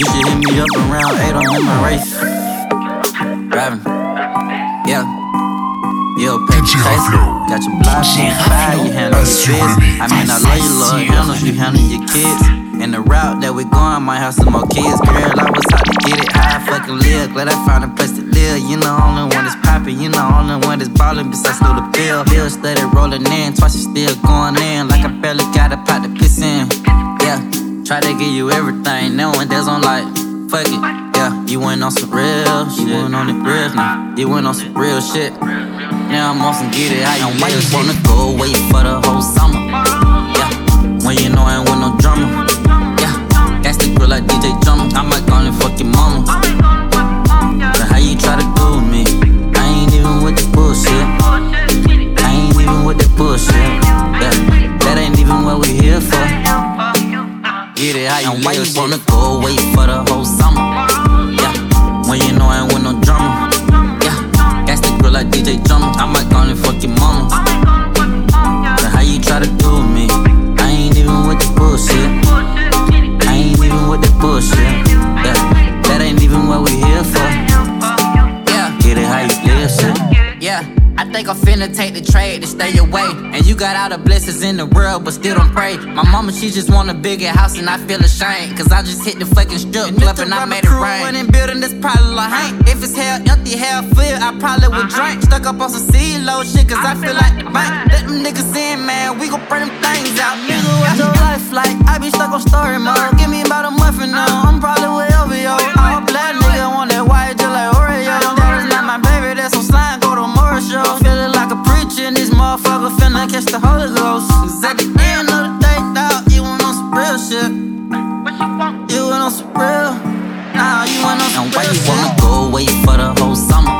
You should hit me up around 8, I'm in my race. Driving. Yeah. Yo, paper. Got your block on fire, you handle your biz. I mean, I love you, Lord. Handles, you handle your kids. In the route that we going, might have some more kids. Girl, I was out to get it. I fucking live. Glad I found a place to live. You know, only one that's poppin'. You know, only one that's ballin' besides through the bill. Bill steady rollin' in. Twice you still going in. Like I barely got a pot to piss in. Try to give you everything. Knowing there's on like, fuck it. Yeah. You went on some real shit. You went on the real now. You went on some real shit. Now I'm on some get it how you Why you wanna go away for the whole summer? Yeah, when you know I ain't with no drama. Yeah, that's the grill like DJ Drummer. I might call and fuck your mama. But how you try to do with me? I ain't even with the bullshit. I ain't even with the bullshit. Yeah, that ain't even what we here for. Get it how you and why you wanna go away for the whole summer? Yeah, when you know I ain't with no drama. Yeah, gas the grill like DJ Drummer. I might call and fuck your mama. But how you try to do me? Stay away. And you got all the blessings in the world, but still don't pray. My mama, she just want a bigger house, and I feel ashamed. Cause I just hit the fucking strip club and I made it rain. Running building, this probably like Hank. If it's hell empty, hell filled, I probably would uh-huh. drink. Stuck up on some CeeLo shit, cause I feel like the bank. Let them niggas in, man, we gon' burn them things out. Nigga, what's your life like? I be stuck on story mode. Give me about a month and now I'm probably way motherfucker catch the Holy Ghost. Cause at the end of the day, dog, you went on some real shit. You went on some real. Nah, you went on some and why you wanna go away for the whole summer?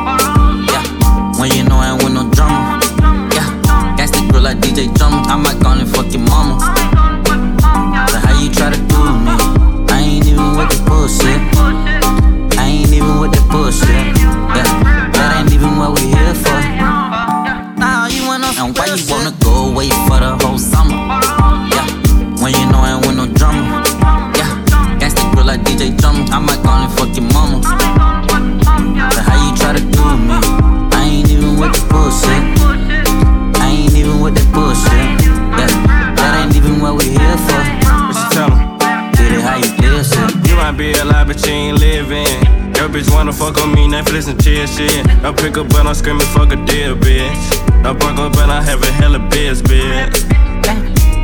Netflix and chill shit. I pick up and I'm screaming, fuck a deal, bitch. I fuck up and I have a hella biz, bitch.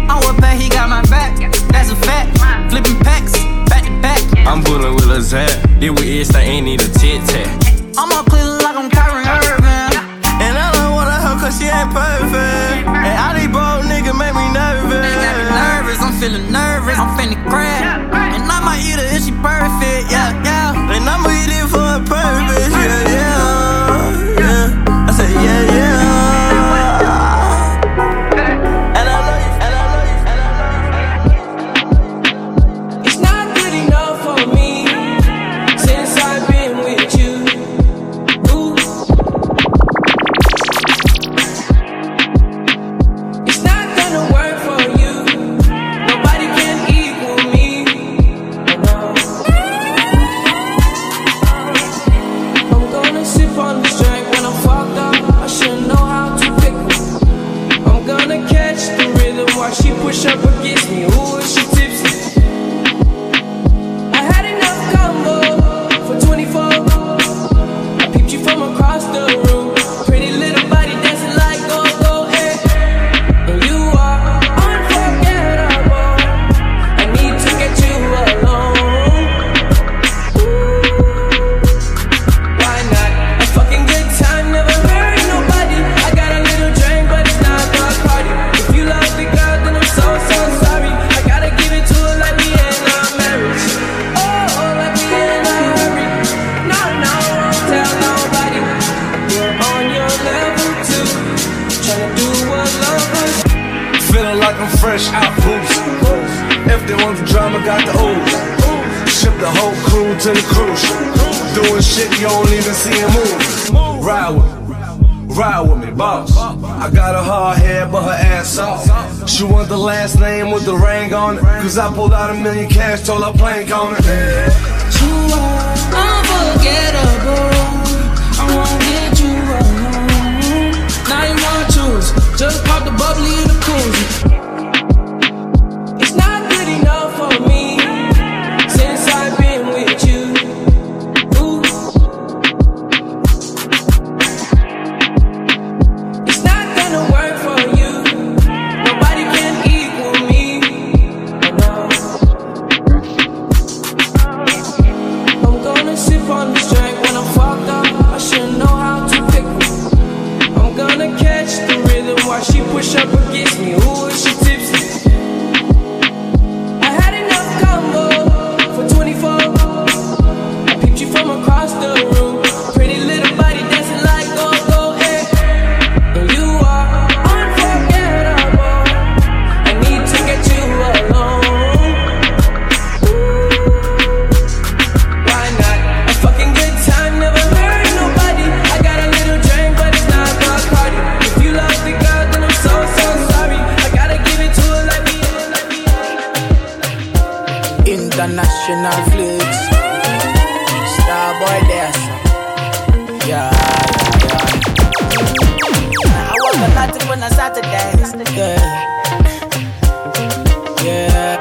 I'm with Pat, he got my back. That's a fact. Flipping packs, back to back. I'm bullin' with a Zap. It with itch, I ain't need a tit tat. I'm on Cleveland like I'm Kyrie Irving. And I don't wanna her cause she ain't perfect. And all these broke niggas make me nervous. Nervous, I'm feeling nervous. I'm finna crash. Push up against on a Saturday. Yeah. Yeah.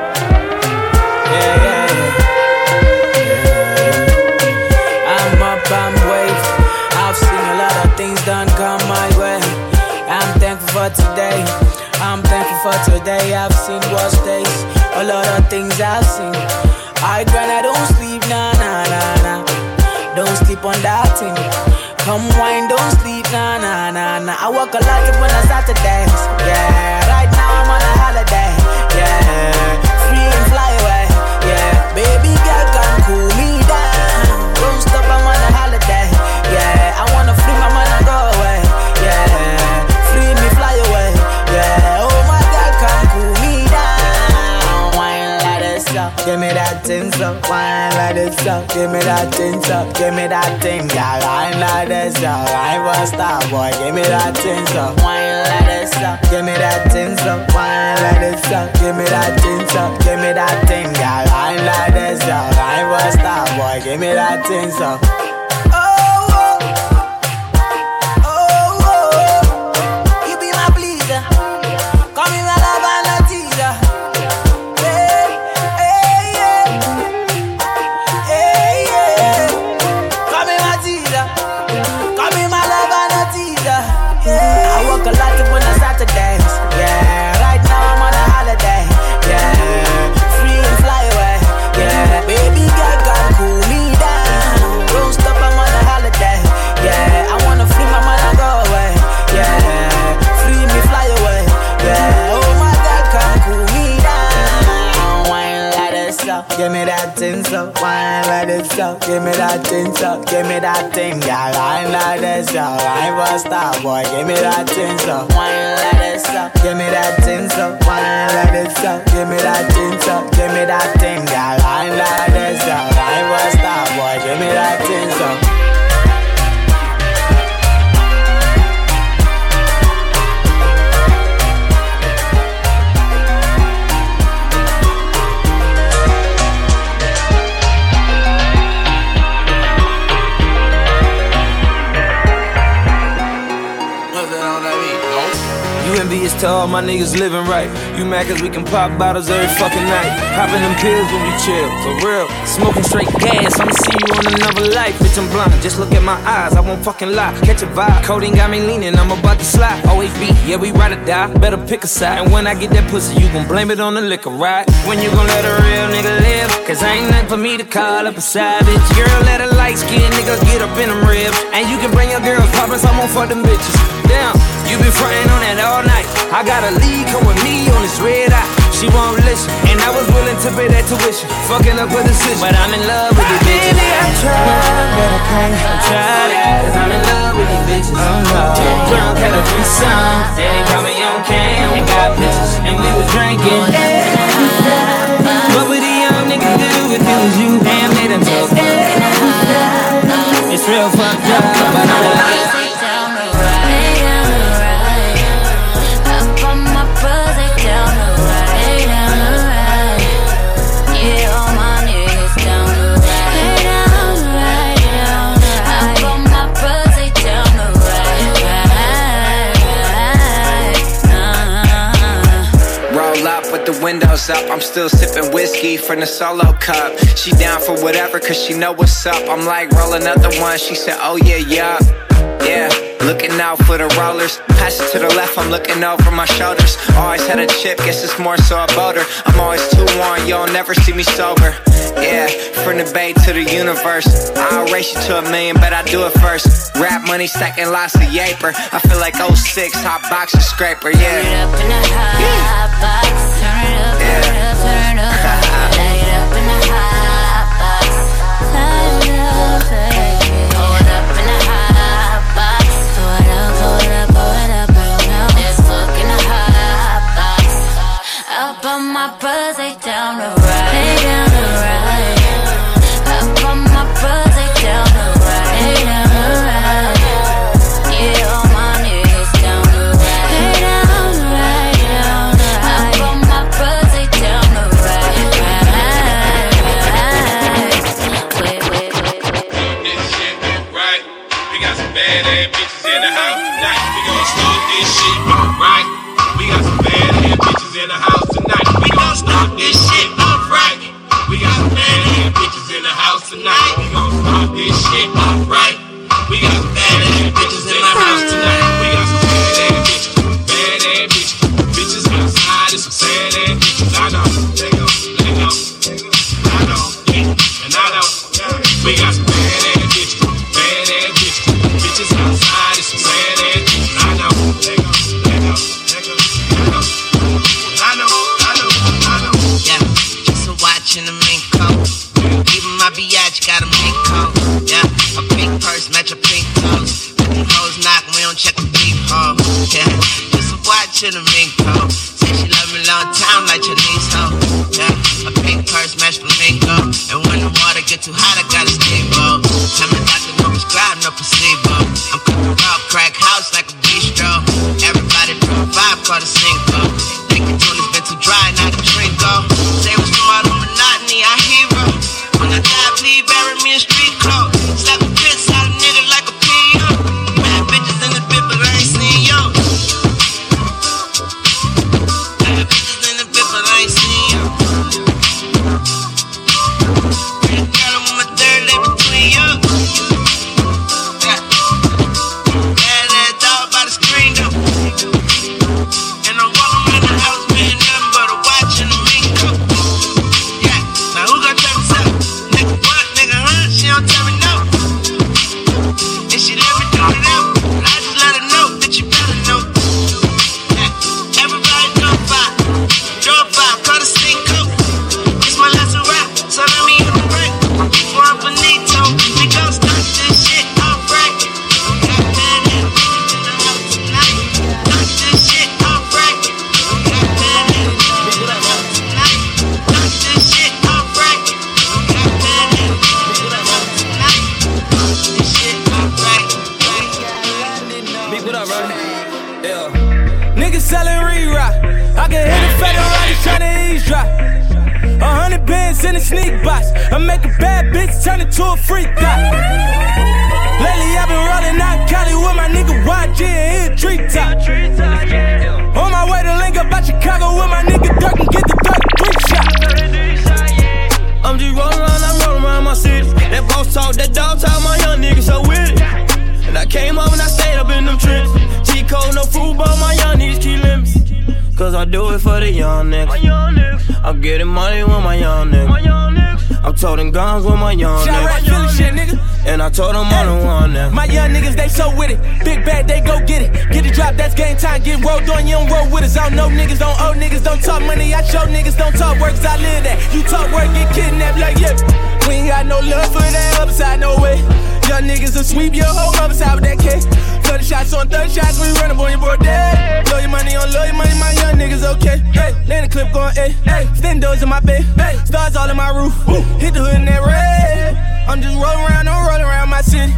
Yeah. I'm up, I've seen a lot of things come my way. I'm thankful for today. I'm thankful for today. I've seen worse days. A lot of things I've seen. I grind, I don't sleep, nah, nah, nah, nah. Don't sleep on that thing to Give me that thing so wine like this up. Give me that thing so give me that thing, girl. Wine like this up. I was star boy. Give me that thing so wine like this up. Give me that thing so wine like this up. Give me that thing so give me that thing, girl. Wine like this up. I was star boy. Give me that thing so. All my niggas living right. You mad cause we can pop bottles every fucking night. Popping them pills when we chill, for real. Smoking straight gas, I'ma see you on another life. Bitch, I'm blind, just look at my eyes, I won't fucking lie. Catch a vibe, codeine got me leaning, I'm about to slide. Always be, yeah, we ride or die, better pick a side. And when I get that pussy, you gon' blame it on the liquor, right? When you gon' let a real nigga live? Cause ain't nothing for me to call up a savage. Girl, let a light skin nigga get up in them ribs. And you can bring your girls poppin', someone for them bitches. Damn, you been frontin' on that all night. I got a lead, come with me on this red eye. She won't listen, and I was willing to pay that tuition. Fucking up with a decision, but I'm in love with these bitches. Baby, I tried, but I can't. I tried it, cause I'm in love with these bitches. Oh no. Drunk had a threesome, they call me on cam. And got bitches, and we was drinking. What would a young nigga do if it was you? Damn, they done took It's real fucked up, but I'm alive. The windows up. I'm still sipping whiskey from the solo cup. She down for whatever, cause she know what's up. I'm like, roll another one. She said, oh yeah, yeah. Yeah, looking out for the rollers. Pass it to the left, I'm looking over my shoulders. Always had a chip, guess it's more so a boater. I'm always too on, you'll never see me sober. Yeah, from the bay to the universe. I'll race you to a million, but I do it first. Rap money stacking lots of yaper. I feel like 06, hot box scraper, yeah. Turn it up in the hot box. Turn it up, turn it up, turn it up. Light it up in the hot box. Light it up, for the young niggas. I'm getting money with my young niggas. I'm toting guns with my young niggas. Shit, nigga. And I told them all the one nigga. My young niggas, they so with it. Big bad, they go get it. Get the drop, that's game time. Get rolled on, you don't roll with us. I don't know niggas, don't owe niggas, don't talk money. I show niggas, don't talk work, 'cause I live that. You talk work, get kidnapped like, yeah. We ain't got no love for that upside, no way. Young niggas will sweep your whole upside with that K. 30 shots on 30 shots, we run up on your boy dead. Blow your money on, blow your money, my young niggas okay. Hey, land the clip going, hey, hey. Stand doors in my bed, hey. Stars all in my roof. Hit the hood in that red. I'm just rolling around, I'm rolling around my city.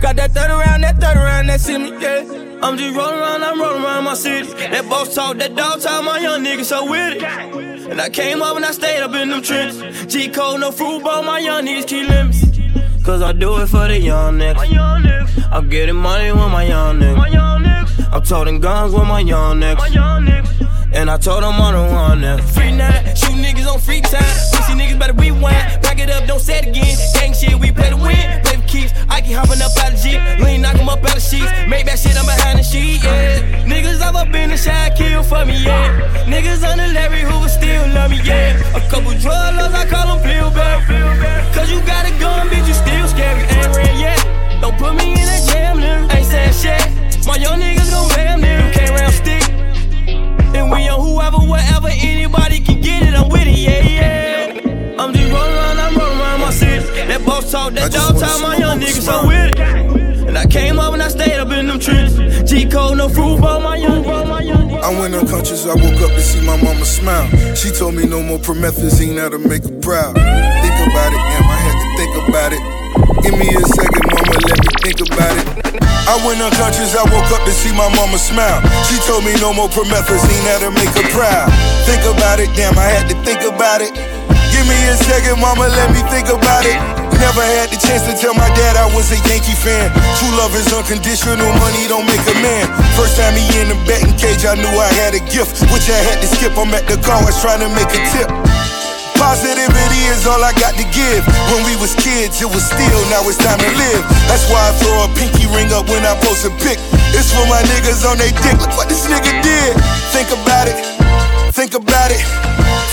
Got that third around, that third around, that see me, yeah. I'm just rolling around, I'm rolling around my city. That boss talk, that dog talk, my young niggas so with it. And I came up and I stayed up in them trenches. G code, no football, my young niggas keep limits. Cause I do it for the young niggas. I'm getting money with my young niggas. I'm toting guns with my young niggas. And I told them the one now. Free night, shoot niggas on free time. Pussy niggas better rewind. Back it up, don't say it again. Gang shit, we play to win. Play for keeps. I keep hopping up out of Jeep. Lean, knock 'em up out of sheets. Make that shit, I'm behind the sheet, yeah. Niggas up in the shot, kill for me, yeah. Niggas on the Larry Hoover still love me, yeah. A couple drug lords, I call them feel bad. Cause you got a gun, bitch, you My young niggas gon' ram, nigga. Can't round stick. And we on whoever, whatever, anybody can get it, I'm with it, yeah, yeah. I'm just rolling around, I'm rolling around my city. That boss talk, that dog talk, my young niggas, I'm with it. And I came up and I stayed up in them trees. G code, no fruit, ball, my young, ball, my young. I went unconscious, I woke up to see my mama smile. She told me no more promethazine, that'll make her proud. Think about it, damn, I had to think about it. Give me a second, mama, let me think about it. I went unconscious, I woke up to see my mama smile. She told me no more promethazine, that'll make her proud. Think about it, damn, I had to think about it. Give me a second, mama, let me think about it. Never had the chance to tell my dad I was a Yankee fan. True love is unconditional, money don't make a man. First time he in the betting cage, I knew I had a gift, which I had to skip. I'm at the car, I was trying to make a tip. Positivity is all I got to give. When we was kids, it was still, now it's time to live. That's why I throw a pinky ring up when I post a pic. It's for my niggas on they dick. Look what this nigga did. Think about it, think about it.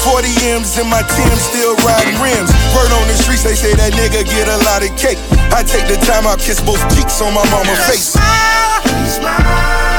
40 M's in my team, still riding rims. Word on the streets, they say that nigga get a lot of cake. I take the time I kiss both cheeks on my mama's face. World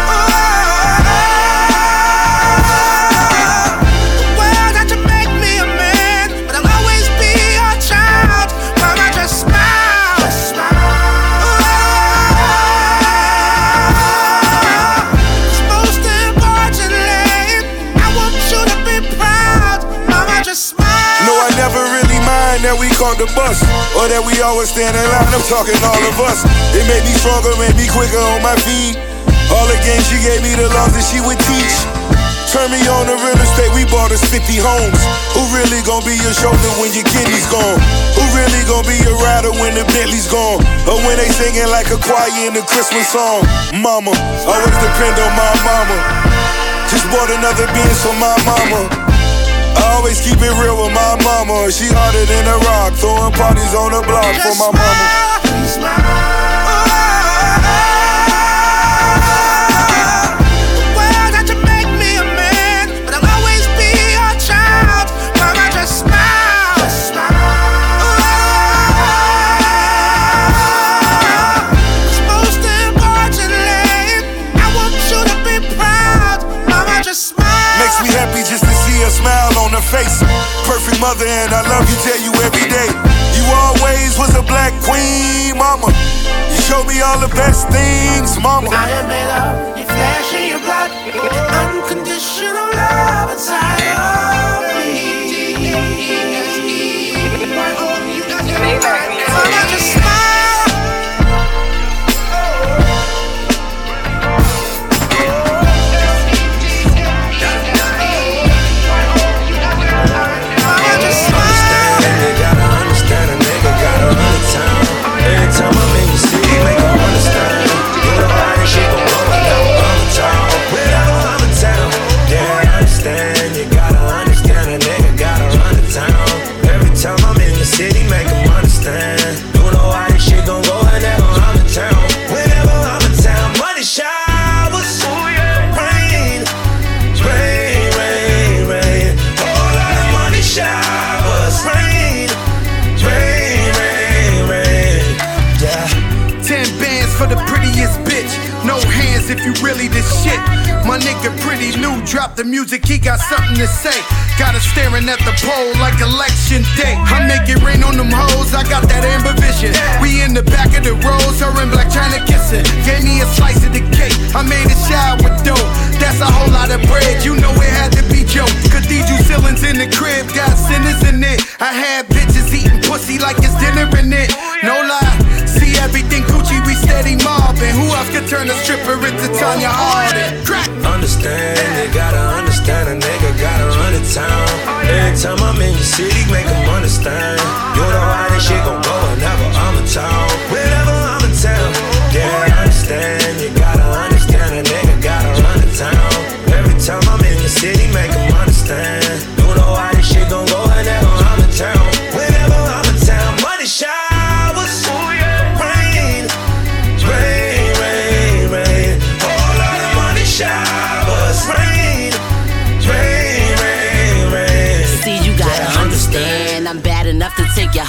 that we caught the bus Or that we always stand in line, I'm talking all of us It made me stronger, made me quicker on my feet All the games she gave me, the laws that she would teach Turn me on to real estate, we bought us 50 homes Who really gonna be your shoulder when your kidney's gone? Who really gonna be your rider when the Bentley's gone? Or when they singing like a choir in the Christmas song? Mama, I always depend on my mama Just bought another Benz for my mama I always keep it real with my mama. She harder than a rock, throwing parties on the block for my mama. World mother, and I love you, tell you every day. You always was a black queen, mama. You showed me all the best things, mama. I am admit up, you flash in your blood. Unconditional love inside music, he got something to say. Got her staring at the pole like election day. I make it rain on them hoes, I got that amber vision. We in the back of the rows, her in Blac Chyna kissing. Gave me a slice of the cake, I made a shower with dough. That's a whole lot of bread, you know it had to be Joe. Cathedral ceilings in the crib, got sinners in it. I had bitches eating pussy like it's dinner in it. No lie, see everything we steady mobbing. Who else could turn a stripper into Tonya Harding? Understand, you gotta understand a nigga got a hundred town. Every time I'm in your city, make make 'em understand. You know how this shit gon' go whenever I'm in town.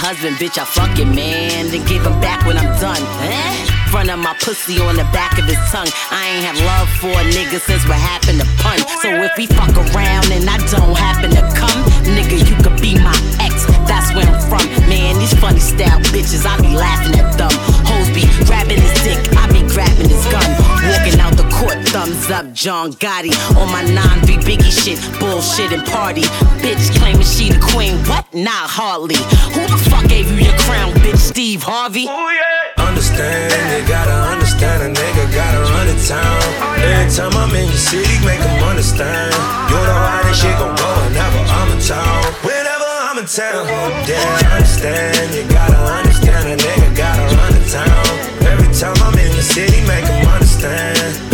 husband, bitch, I fuck it, man. Then give him back when I'm done. Eh? Front of my pussy on the back of his tongue. I ain't had love for a nigga since what happened to pun. So if we fuck around and I don't happen to come, nigga, you could be my ex. That's where I'm from. Man, these funny style bitches, I be laughing at them. Hoes be grabbing his dick, I be grabbing his gun. Walking out court, thumbs up, John Gotti. On my 9 v Biggie shit, bullshit and party. Bitch claiming she the queen, what? Nah, Harley. Who the fuck gave you your crown, bitch? Steve Harvey? Oh, yeah. Understand, you gotta understand, a nigga gotta run the town. Every time I'm in your city, make them understand. You know how this shit gon' go whenever I'm in town. Whenever I'm in town, damn, understand, you gotta understand, a nigga gotta run the town. Every time I'm in the city, make them understand.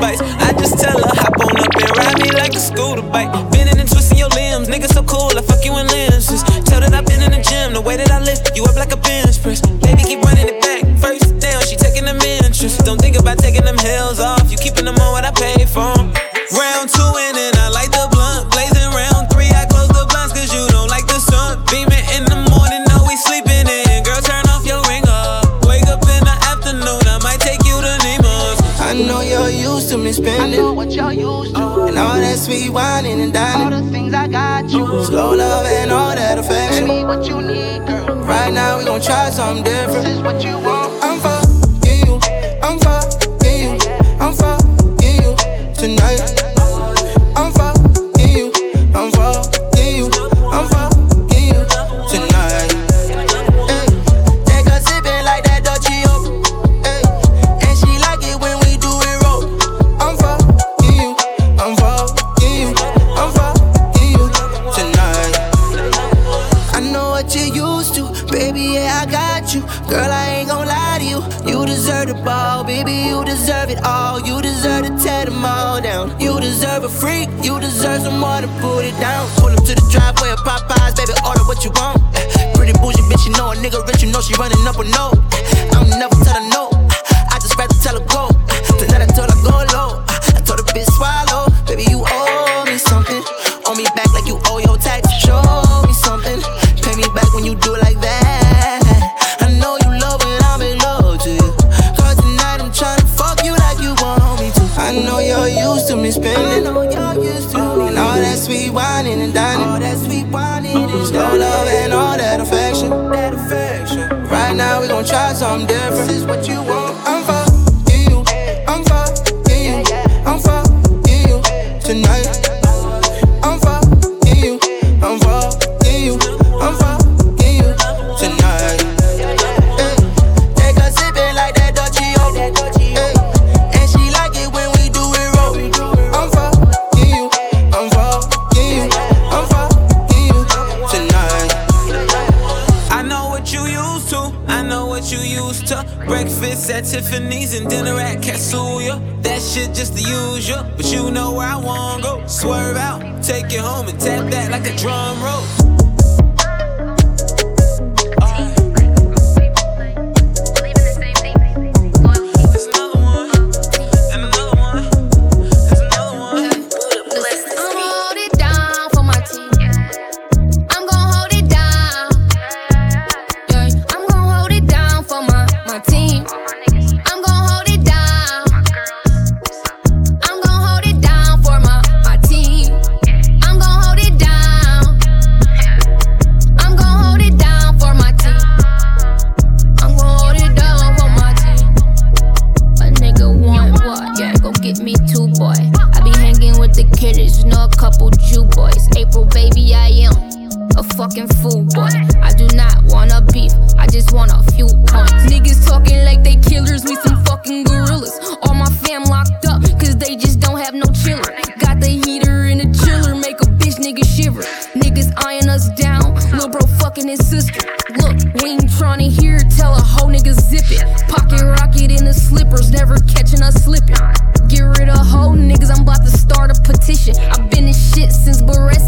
bites. I just tell her, hop on up and ride me like a scooter bike. Bending and twisting your limbs, nigga so cool, I fuck you in limbs. Just tell that I've been in the gym, the way that I lift you down. You deserve a freak, you deserve some more to put it down. Pull up to the driveway of Popeyes, baby, order what you want. Eh, pretty bougie bitch, you know a nigga rich, you know she running up a no. Eh, I'm never i'm different. know where I wanna go. Swerve out, take you home and tap that like a drum roll. bereft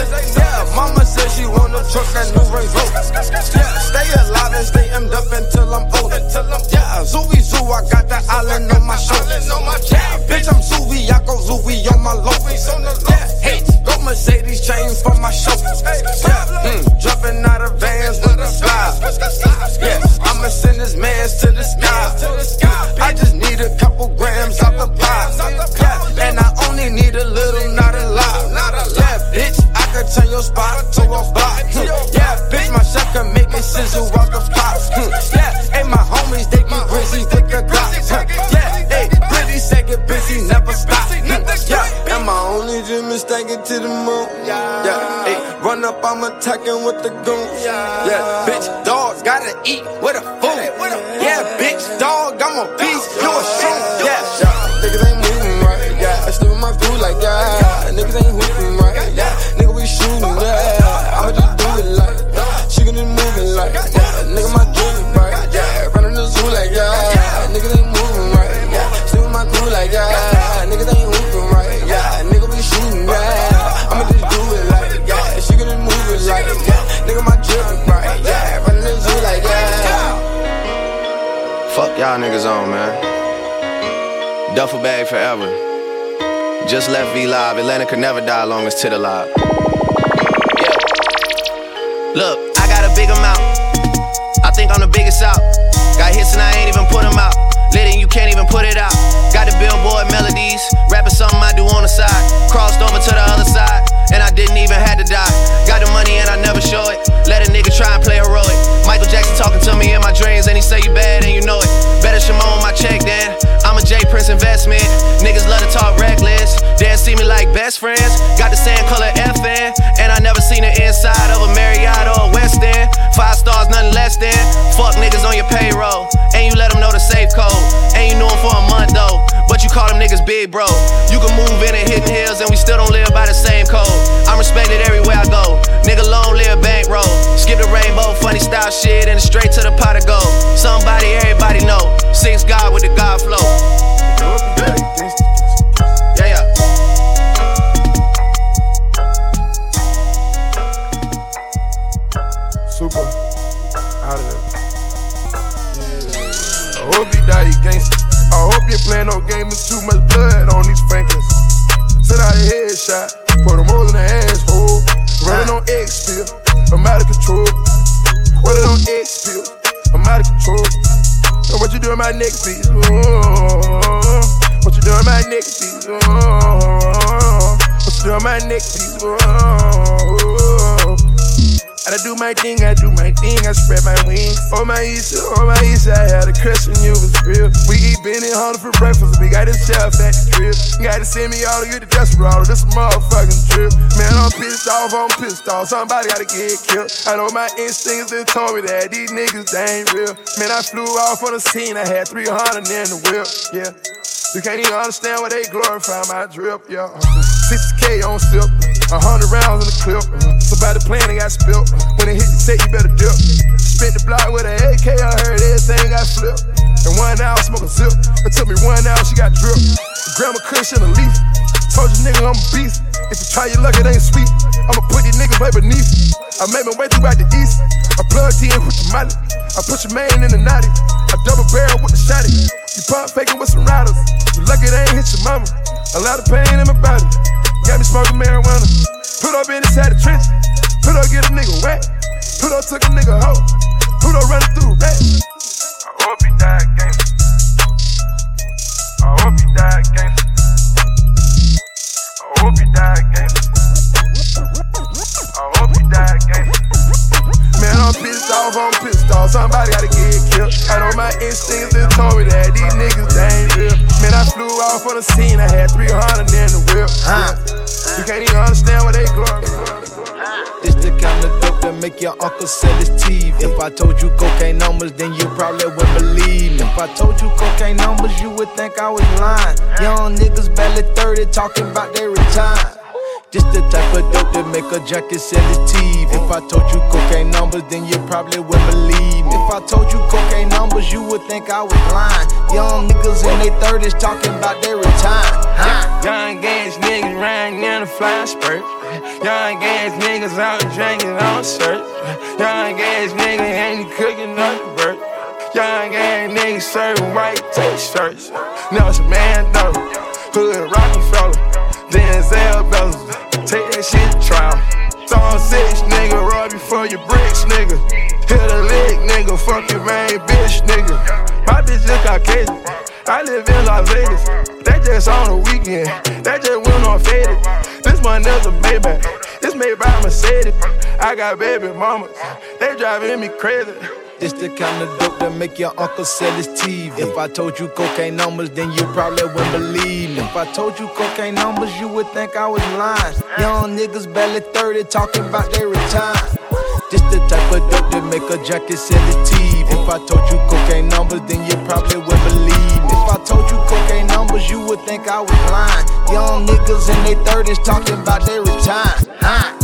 Cause they know Duffel bag forever. Just left V Live. Atlanta could never die long as Tip alive. Yeah. Look, I got a big amount. I think I'm the biggest out. Got hits and I ain't even put them out. Lit and you can't even put it out. Got the billboard melodies. Rapping something I do on the side. Crossed over to the other side. And I didn't even have to die. Got the money and I never show it. Let a nigga try and play heroic. Michael Jackson talking to me in my dreams. And he say you bad and you know it. Better Shimon on my check then. I'm a J Prince investment. Niggas love to talk reckless. They see me like best friends. Got the same color FN. And I never seen the inside of a Marriott or a West End. Five stars, nothing less than. Fuck niggas on your payroll. And you let them know the safe code. And you knew them for a month though. But you call them niggas big bro. You can move in and hit hills. And we still don't live by the same code. I'm respected everywhere I go. Nigga long live bankroll. Skip the rainbow, funny style shit. And straight to the pot of gold. Somebody, everybody know. Six God with the God flow. Yeah, yeah. Super. Out of there. I hope you die, gangster. I hope you playing no game too much blood on these Franklins. Send out a headshot, I'm out of control. What Running on X pill, I'm out of control. And what you doing my neck piece? Oh, what you doing my neck piece? Oh, what you doing my neck piece? Oh, do my thing, I do my thing, I spread my wings. On my east, on my east, I had a crush on you was real. We eat Benny Hunter for breakfast, we got this chef at the. You gotta send me all to get the desperado, this motherfucking trip. Man, I'm pissed off, I'm pissed off, somebody gotta get killed. I know my instincts that told me that these niggas, they ain't real. Man, I flew off on the scene, I had 300 in the whip, yeah. You can't even understand why they glorify my drip, yeah. 60K on sip, 100 rounds in the clip. Uh, somebody playing, got spilt. When they hit the set, you better dip. Spent the block with an AK, I heard everything got flipped. And one hour, smoke a zip. It took me one hour, she got drip. Grandma cushion a leaf. Told you nigga I'm a beast. If you try your luck, it ain't sweet. I'ma put these niggas way beneath. I made my way throughout the east. I plugged in with the molly. I put your man in the naughty. I double barrel with the shotty. You pump faking with some riders. You lucky they ain't hit your mama. A lot of pain in my body. Got me smoking marijuana. Put up inside the trench. Put up get a nigga wet. Put up took a nigga hoe. Put up running through red. I hope he died gangster. I hope he died gangster. I hope he died gangster. Off, I'm pissed off. Somebody gotta get killed. I know my instincts that told me that these niggas they ain't real. Man, I flew off on the scene, I had 300 in the whip. Yeah. You can't even understand what they glorify. This the kind of dope that make your uncle sell his TV. If I told you cocaine numbers, then you probably wouldn't believe me. If I told you cocaine numbers, you would think I was lying. Young niggas barely 30 talking about they retire. This the type of dope that make a jacket sell. If I told you cocaine numbers, then you probably wouldn't believe me. If I told you cocaine numbers, you would think I was lying. Young niggas in their 30s talking about their retire. Huh? Young ass niggas riding in a fly spurt. Young ass niggas out drinking on shirt. Young ass niggas ain't cooking the bird. Young ass niggas serving white t-shirts. Nelson Mandela, Hood Rockefeller, Denzel Bezos. Take that shit to trial. Throw six, nigga, rob you for your bricks, nigga. Hit a lick, nigga, fuck your main bitch, nigga. My bitch is Caucasian. I live in Las Vegas. That just on the weekend. That just went on faded. This one is a baby. This made by Mercedes. I got baby mamas. They driving me crazy. This the kind of dope that make your uncle sell his TV. If I told you cocaine numbers, then you probably wouldn't believe me. If I told you cocaine numbers, you would think I was lying. Young niggas barely 30 talking about they retire. This the type of dope that make a jacket sell his TV. If I told you cocaine numbers, then you probably wouldn't believe me. If I told you cocaine numbers, you would think I was lying. Young niggas in their 30s talking about they retire. Huh?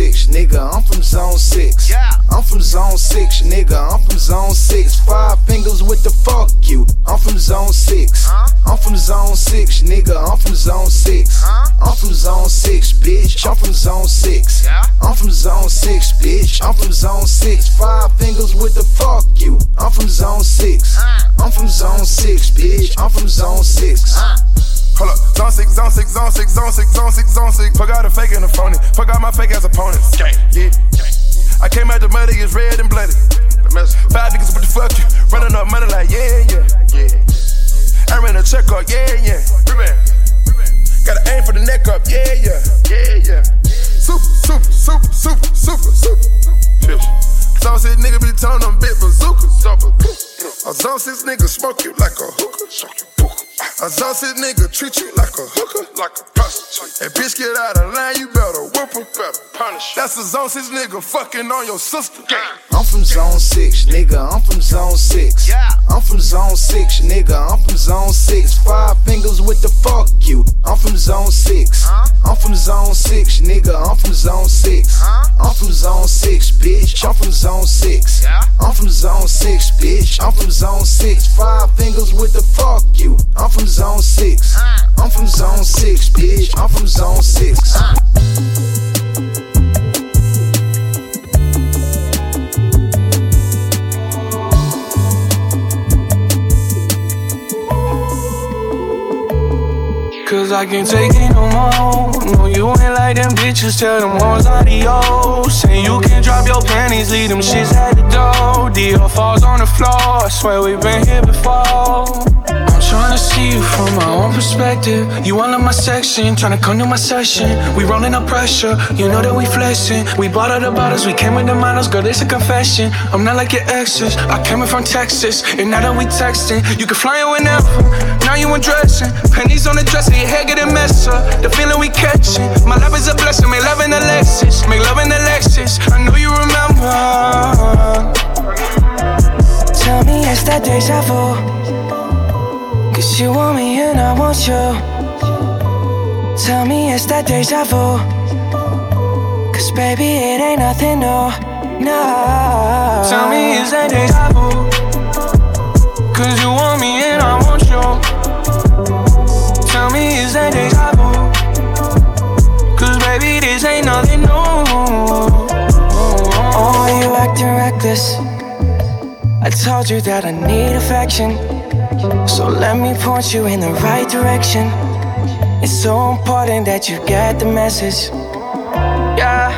Six, nigga. I'm from zone six. Yeah. I'm from zone six, nigga. I'm from zone six. Five fingers with the fuck you. I'm from zone six. I'm from zone six, nigga. I'm from zone six. I'm from zone six, bitch. I'm from zone six. I'm from zone six, bitch. I'm from zone six. Five fingers with the fuck you. I'm from zone six. I'm from zone six, bitch. I'm from zone six. Hold up, zone six, zone six, zone six, zone six, zone six, zone six. Fuck out the fake and the phony. Fuck out my fake ass opponents. Gang, Yeah. I came out the muddy, it's red and bloody. Five niggas with the fuck you. Running up money like, yeah, yeah. yeah. I ran a check up, yeah, yeah. Gotta aim for the neck up, yeah, yeah. Yeah, yeah. Super, super, super, super, super, super. Zone six nigga be telling them bit bazookas. A zone six nigga smoke you like a hookah. A zone six nigga treat you like a hooker, like a prostitute. And bitch get out of line, you better whoop him, better punish. That's a zone six nigga fucking on your sister. I'm from zone six, nigga. I'm from zone six. I'm from zone six, nigga. I'm from zone six. Five fingers with the fuck you. I'm from zone six. I'm from zone six, nigga. I'm from zone six. I'm from zone six, bitch. I'm from zone six. I'm from zone six, bitch. I'm from zone six. Five fingers with the fuck you. I'm from zone six. I'm from zone six, bitch. I'm from zone six. Cause I can't take it no more. No, you ain't like them bitches. Tell them hoes adios. Say you can drop your panties, leave them shits at door. Dior falls on the floor. I swear we've been here before. Trying to see you from my own perspective. You all in my section, trying to come to my session. We rolling up pressure, you know that we flexing. We bought all the bottles, we came with the models, girl, this a confession. I'm not like your exes, I came in from Texas. And now that we texting, you can fly in whenever. Now you undressing, pennies on the dresser, your hair getting messed up. The feeling we catching, my love is a blessing. Make love in the Lexus, make love in the Lexus. I know you remember. Tell me it's that deja vu. Cause you want me and I want you. Tell me it's that deja vu. Cause baby, it ain't nothing new. No. Tell me is that deja vu? Cause you want me and I want you. Tell me is that deja vu? Cause baby, this ain't nothing new. Oh, you acting reckless. I told you that I need affection. So let me point you in the right direction. It's so important that you get the message. Yeah.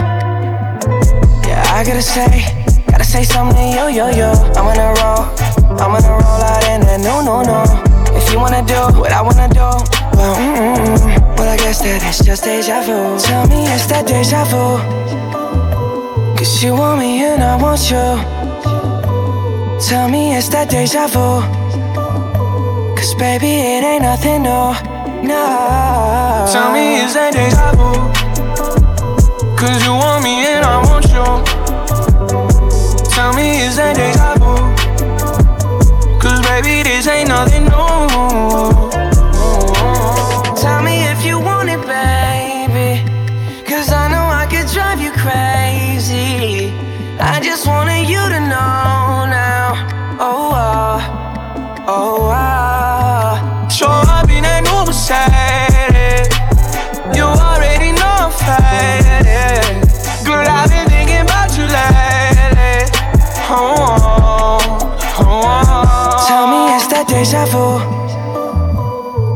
Yeah, I gotta say, gotta say something to you, yo, yo. I'm gonna roll, I'm gonna roll out in that no, no, no. If you wanna do what I wanna do, well, mm-mm. Well, I guess that it's just deja vu. Tell me it's that deja vu. Cause you want me and I want you. Tell me it's that deja vu. Cause baby, it ain't nothing new. No. Tell me is that deja vu? Cause you want me and I want you. Tell me is that deja vu? Cause baby, this ain't nothing new.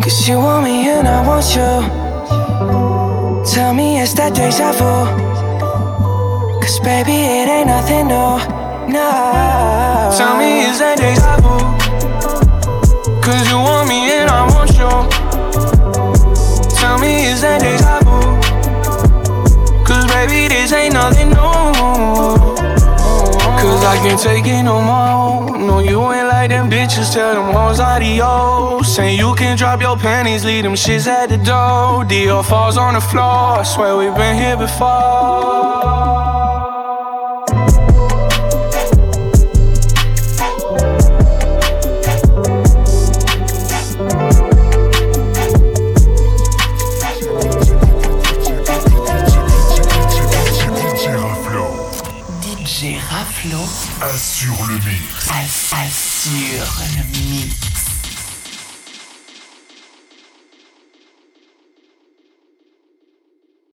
Cause you want me and I want you. Tell me it's that deja vu. Cause baby, it ain't nothing new. No. Tell me is that deja vu? Cause you want me and I want you. Tell me is that deja vu? Cause baby, this ain't nothing I can't take it no more. No, you ain't like them bitches. Tell them hoes adios. Say you can drop your panties, leave them shits at the door. Dior falls on the floor. I swear we've been here before. Sur le